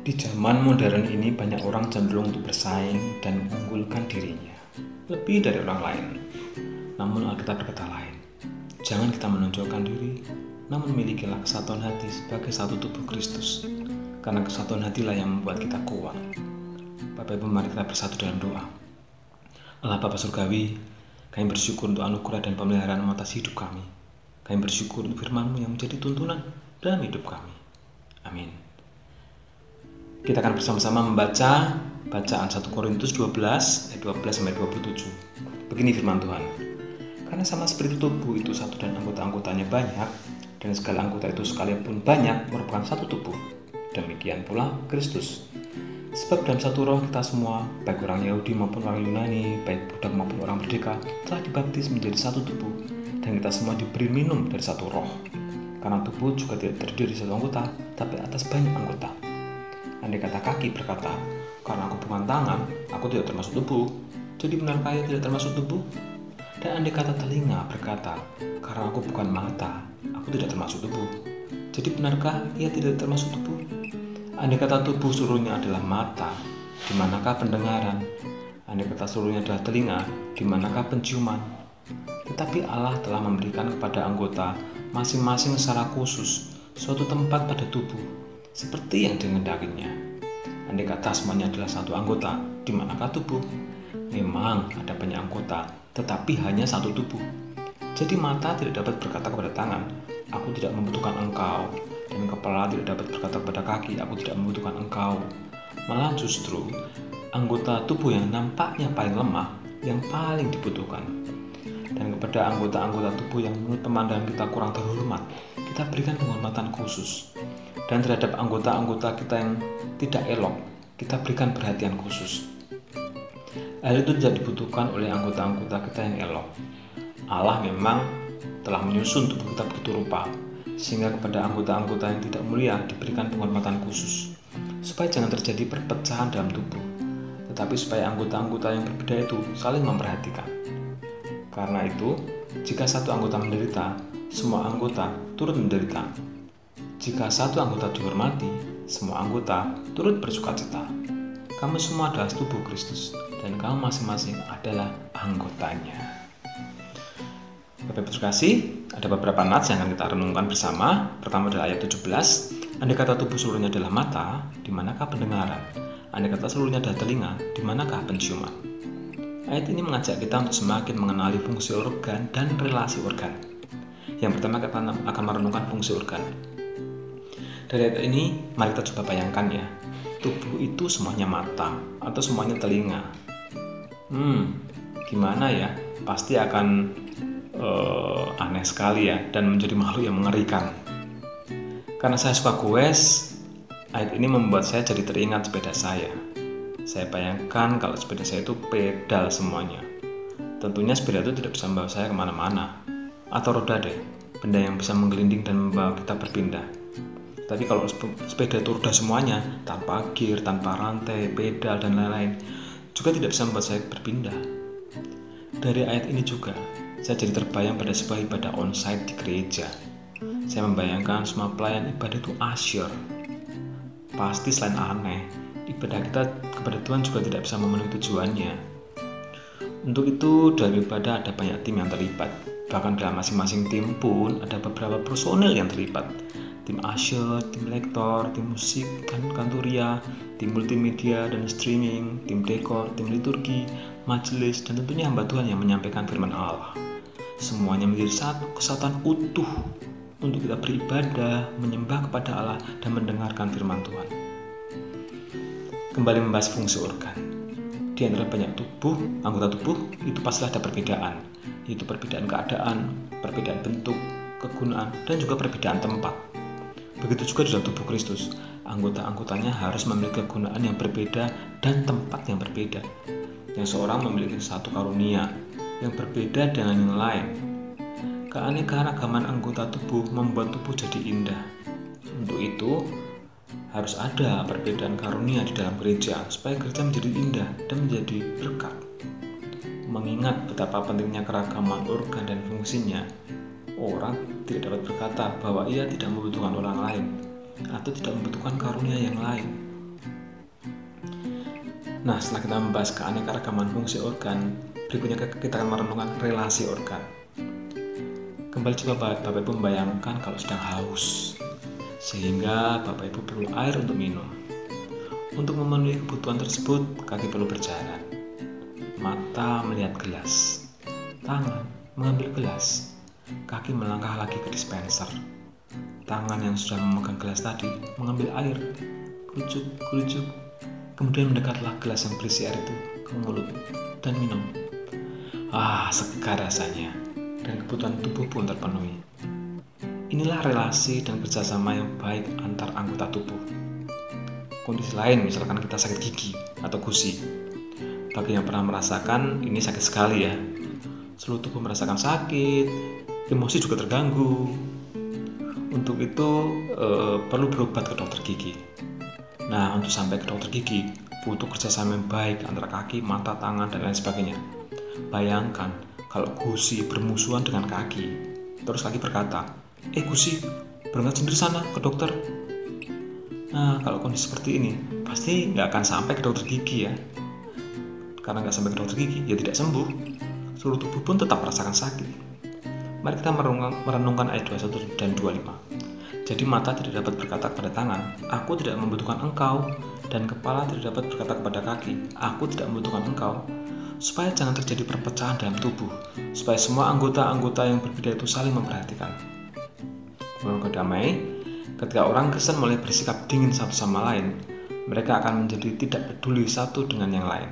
Di zaman modern ini banyak orang cenderung untuk bersaing dan mengunggulkan dirinya lebih dari orang lain. Namun Alkitab berkata lain. Jangan kita menonjolkan diri, namun milikilah kesatuan hati sebagai satu tubuh Kristus. Karena kesatuan hatilah yang membuat kita kuat. Bapak Ibu mari kita bersatu dalam doa. Allah Bapa Surgawi, kami bersyukur untuk anugerah dan pemeliharaan atas hidup kami. Kami bersyukur untuk firman-Mu yang menjadi tuntunan dalam hidup kami. Amin. Kita akan bersama-sama membaca bacaan 1 Korintus 12 ayat 12 sampai 27. Begini firman Tuhan. Karena sama seperti tubuh itu satu dan anggota-anggotanya banyak dan segala anggota itu sekalipun banyak merupakan satu tubuh. Demikian pula Kristus. Sebab dalam satu roh kita semua, baik orang Yahudi maupun orang Yunani, baik budak maupun orang merdeka, telah dibaptis menjadi satu tubuh, dan kita semua diberi minum dari satu roh. Karena tubuh juga tidak terdiri dari satu anggota, tapi atas banyak anggota. Andai kata kaki berkata, karena aku bukan tangan, aku tidak termasuk tubuh. Jadi benarkah ia tidak termasuk tubuh? Dan andai kata telinga berkata, karena aku bukan mata, aku tidak termasuk tubuh. Jadi benarkah ia tidak termasuk tubuh? Andai kata tubuh seluruhnya adalah mata, di manakah pendengaran? Andai kata seluruhnya adalah telinga, di manakah penciuman? Tetapi Allah telah memberikan kepada anggota masing-masing secara khusus suatu tempat pada tubuh seperti yang dihendakinya. Andai kata semuanya adalah satu anggota, di manakah tubuh? Memang ada banyak anggota, tetapi hanya satu tubuh. Jadi mata tidak dapat berkata kepada tangan, aku tidak membutuhkan engkau, dan kepala tidak dapat berkata kepada kaki, aku tidak membutuhkan engkau. Malah justru anggota tubuh yang nampaknya paling lemah, yang paling dibutuhkan. Dan kepada anggota-anggota tubuh yang menurut pemandangan kita kurang terhormat, kita berikan penghormatan khusus dan terhadap anggota-anggota kita yang tidak elok, kita berikan perhatian khusus. Hal itu tidak dibutuhkan oleh anggota-anggota kita yang elok. Allah memang telah menyusun tubuh kita begitu rupa, sehingga kepada anggota-anggota yang tidak mulia diberikan penghormatan khusus, supaya jangan terjadi perpecahan dalam tubuh, tetapi supaya anggota-anggota yang berbeda itu saling memperhatikan. Karena itu, jika satu anggota menderita, semua anggota turut menderita. Jika satu anggota dihormati, semua anggota turut bersuka cita. Kamu semua adalah tubuh Kristus, dan kamu masing-masing adalah anggotanya. Bapak Ibu kasih, ada beberapa nats yang akan kita renungkan bersama. Pertama adalah ayat 17. Andai kata tubuh seluruhnya adalah mata, di manakah pendengaran? Andai kata seluruhnya adalah telinga, di manakah penciuman? Ayat ini mengajak kita untuk semakin mengenali fungsi organ dan relasi organ. Yang pertama kita akan merenungkan fungsi organ. Dari ayat ini, mari kita coba bayangkan ya, tubuh itu semuanya mata atau semuanya telinga. Hmm, gimana ya? Pasti akan uh, aneh sekali ya dan menjadi makhluk yang mengerikan. Karena saya suka goes, ayat ini membuat saya jadi teringat sepeda saya. Saya bayangkan kalau sepeda saya itu pedal semuanya. Tentunya sepeda itu tidak bisa membawa saya ke mana-mana. Atau roda deh, benda yang bisa menggelinding dan membawa kita berpindah tapi kalau sepeda itu roda semuanya, tanpa gear, tanpa rantai, pedal, dan lain-lain, juga tidak bisa membuat saya berpindah. Dari ayat ini juga, saya jadi terbayang pada sebuah ibadah onsite di gereja. Saya membayangkan semua pelayan ibadah itu asyur. Pasti selain aneh, ibadah kita kepada Tuhan juga tidak bisa memenuhi tujuannya. Untuk itu, dalam ibadah ada banyak tim yang terlibat. Bahkan dalam masing-masing tim pun ada beberapa personel yang terlibat tim usher, tim lektor, tim musik, kan kantoria, tim multimedia dan streaming, tim dekor, tim liturgi, majelis, dan tentunya hamba Tuhan yang menyampaikan firman Allah. Semuanya menjadi satu kesatuan utuh untuk kita beribadah, menyembah kepada Allah, dan mendengarkan firman Tuhan. Kembali membahas fungsi organ. Di antara banyak tubuh, anggota tubuh, itu pasti ada perbedaan, yaitu perbedaan keadaan, perbedaan bentuk, kegunaan, dan juga perbedaan tempat. Begitu juga dalam tubuh Kristus, anggota-anggotanya harus memiliki kegunaan yang berbeda dan tempat yang berbeda. Yang seorang memiliki satu karunia yang berbeda dengan yang lain. Keanekaragaman anggota tubuh membuat tubuh jadi indah. Untuk itu, harus ada perbedaan karunia di dalam gereja supaya gereja menjadi indah dan menjadi berkat. Mengingat betapa pentingnya keragaman organ dan fungsinya, orang tidak dapat berkata bahwa ia tidak membutuhkan orang lain atau tidak membutuhkan karunia yang lain. Nah, setelah kita membahas keanekaragaman fungsi organ, berikutnya kita akan merenungkan relasi organ. Kembali coba Bapak Ibu membayangkan kalau sedang haus, sehingga Bapak Ibu perlu air untuk minum. Untuk memenuhi kebutuhan tersebut, kaki perlu berjalan. Mata melihat gelas, tangan mengambil gelas, kaki melangkah lagi ke dispenser. Tangan yang sudah memegang gelas tadi mengambil air, kerucuk, kerucuk, Kemudian mendekatlah gelas yang berisi air itu ke mulut dan minum. Ah, segar rasanya dan kebutuhan tubuh pun terpenuhi. Inilah relasi dan kerjasama yang baik antar anggota tubuh. Kondisi lain misalkan kita sakit gigi atau gusi. Bagi yang pernah merasakan, ini sakit sekali ya. Seluruh tubuh merasakan sakit, emosi juga terganggu. Untuk itu eh, perlu berobat ke dokter gigi. Nah, untuk sampai ke dokter gigi, butuh kerjasama yang baik antara kaki, mata, tangan, dan lain sebagainya. Bayangkan kalau gusi bermusuhan dengan kaki, terus kaki berkata, eh gusi, berangkat sendiri sana ke dokter. Nah, kalau kondisi seperti ini, pasti nggak akan sampai ke dokter gigi ya. Karena nggak sampai ke dokter gigi, ya tidak sembuh. Seluruh tubuh pun tetap merasakan sakit. Mari kita merenungkan ayat 21 dan 25. Jadi mata tidak dapat berkata kepada tangan, aku tidak membutuhkan engkau, dan kepala tidak dapat berkata kepada kaki, aku tidak membutuhkan engkau, supaya jangan terjadi perpecahan dalam tubuh, supaya semua anggota-anggota yang berbeda itu saling memperhatikan. Keluarga damai, ketika orang Kristen mulai bersikap dingin satu sama lain, mereka akan menjadi tidak peduli satu dengan yang lain.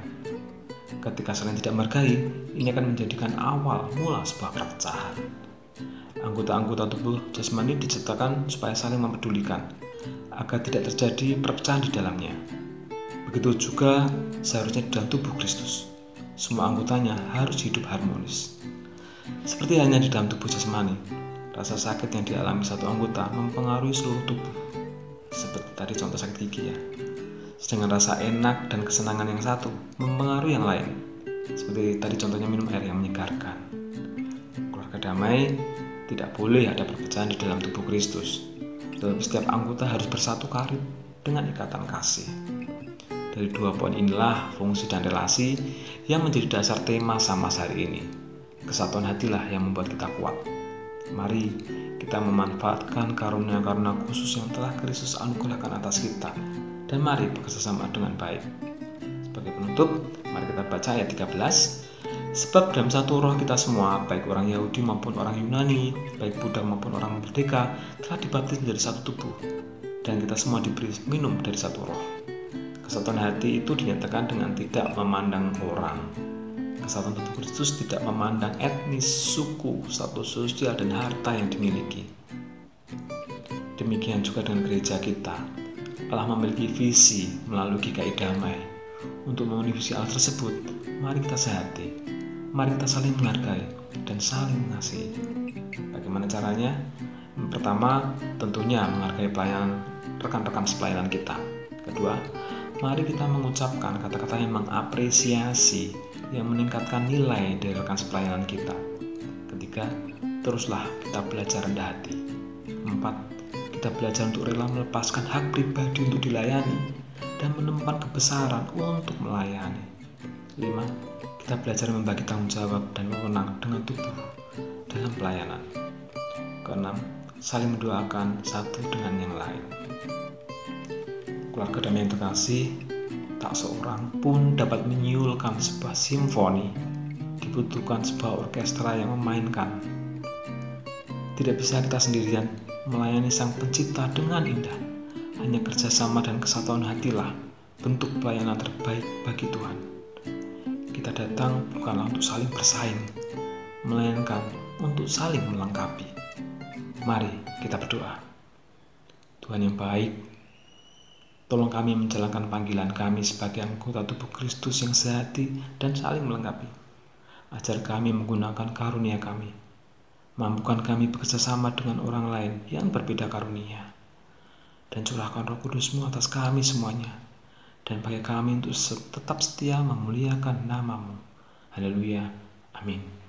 Ketika saling tidak menghargai, ini akan menjadikan awal mula sebuah perpecahan. Anggota-anggota tubuh jasmani diciptakan supaya saling mempedulikan, agar tidak terjadi perpecahan di dalamnya. Begitu juga seharusnya di dalam tubuh Kristus. Semua anggotanya harus hidup harmonis. Seperti halnya di dalam tubuh jasmani, rasa sakit yang dialami satu anggota mempengaruhi seluruh tubuh. Seperti tadi contoh sakit gigi ya. Sedangkan rasa enak dan kesenangan yang satu mempengaruhi yang lain. Seperti tadi contohnya minum air yang menyegarkan. Keluarga damai tidak boleh ada perpecahan di dalam tubuh Kristus. Dalam setiap anggota harus bersatu karib dengan ikatan kasih. Dari dua poin inilah fungsi dan relasi yang menjadi dasar tema sama hari ini. Kesatuan hatilah yang membuat kita kuat. Mari kita memanfaatkan karunia-karunia khusus yang telah Kristus anugerahkan atas kita dan mari bekerjasama dengan baik. Sebagai penutup, mari kita baca ayat 13 Sebab dalam satu roh kita semua, baik orang Yahudi maupun orang Yunani, baik Buddha maupun orang merdeka, telah dibaptis menjadi satu tubuh. Dan kita semua diberi minum dari satu roh. Kesatuan hati itu dinyatakan dengan tidak memandang orang. Kesatuan tubuh Kristus tidak memandang etnis, suku, status sosial, dan harta yang dimiliki. Demikian juga dengan gereja kita. Allah memiliki visi melalui GKI Damai. Untuk memenuhi visi Allah tersebut, mari kita sehati mari kita saling menghargai dan saling mengasihi. Bagaimana caranya? Pertama, tentunya menghargai pelayanan rekan-rekan sepelayanan kita. Kedua, mari kita mengucapkan kata-kata yang mengapresiasi, yang meningkatkan nilai dari rekan sepelayanan kita. Ketiga, teruslah kita belajar rendah hati. Empat, kita belajar untuk rela melepaskan hak pribadi untuk dilayani dan menemukan kebesaran untuk melayani. Lima, kita belajar membagi tanggung jawab dan wewenang dengan tubuh dalam pelayanan. Keenam, saling mendoakan satu dengan yang lain. Keluarga damai yang terkasih, tak seorang pun dapat menyiulkan sebuah simfoni. Dibutuhkan sebuah orkestra yang memainkan. Tidak bisa kita sendirian melayani sang pencipta dengan indah. Hanya kerjasama dan kesatuan hatilah bentuk pelayanan terbaik bagi Tuhan. Kita datang bukanlah untuk saling bersaing, melainkan untuk saling melengkapi. Mari kita berdoa. Tuhan yang baik, tolong kami menjalankan panggilan kami sebagai anggota tubuh Kristus yang sehati dan saling melengkapi. Ajar kami menggunakan karunia kami. Mampukan kami bekerjasama dengan orang lain yang berbeda karunia. Dan curahkan roh kudusmu atas kami semuanya dan bagi kami untuk tetap setia memuliakan namamu. Haleluya. Amin.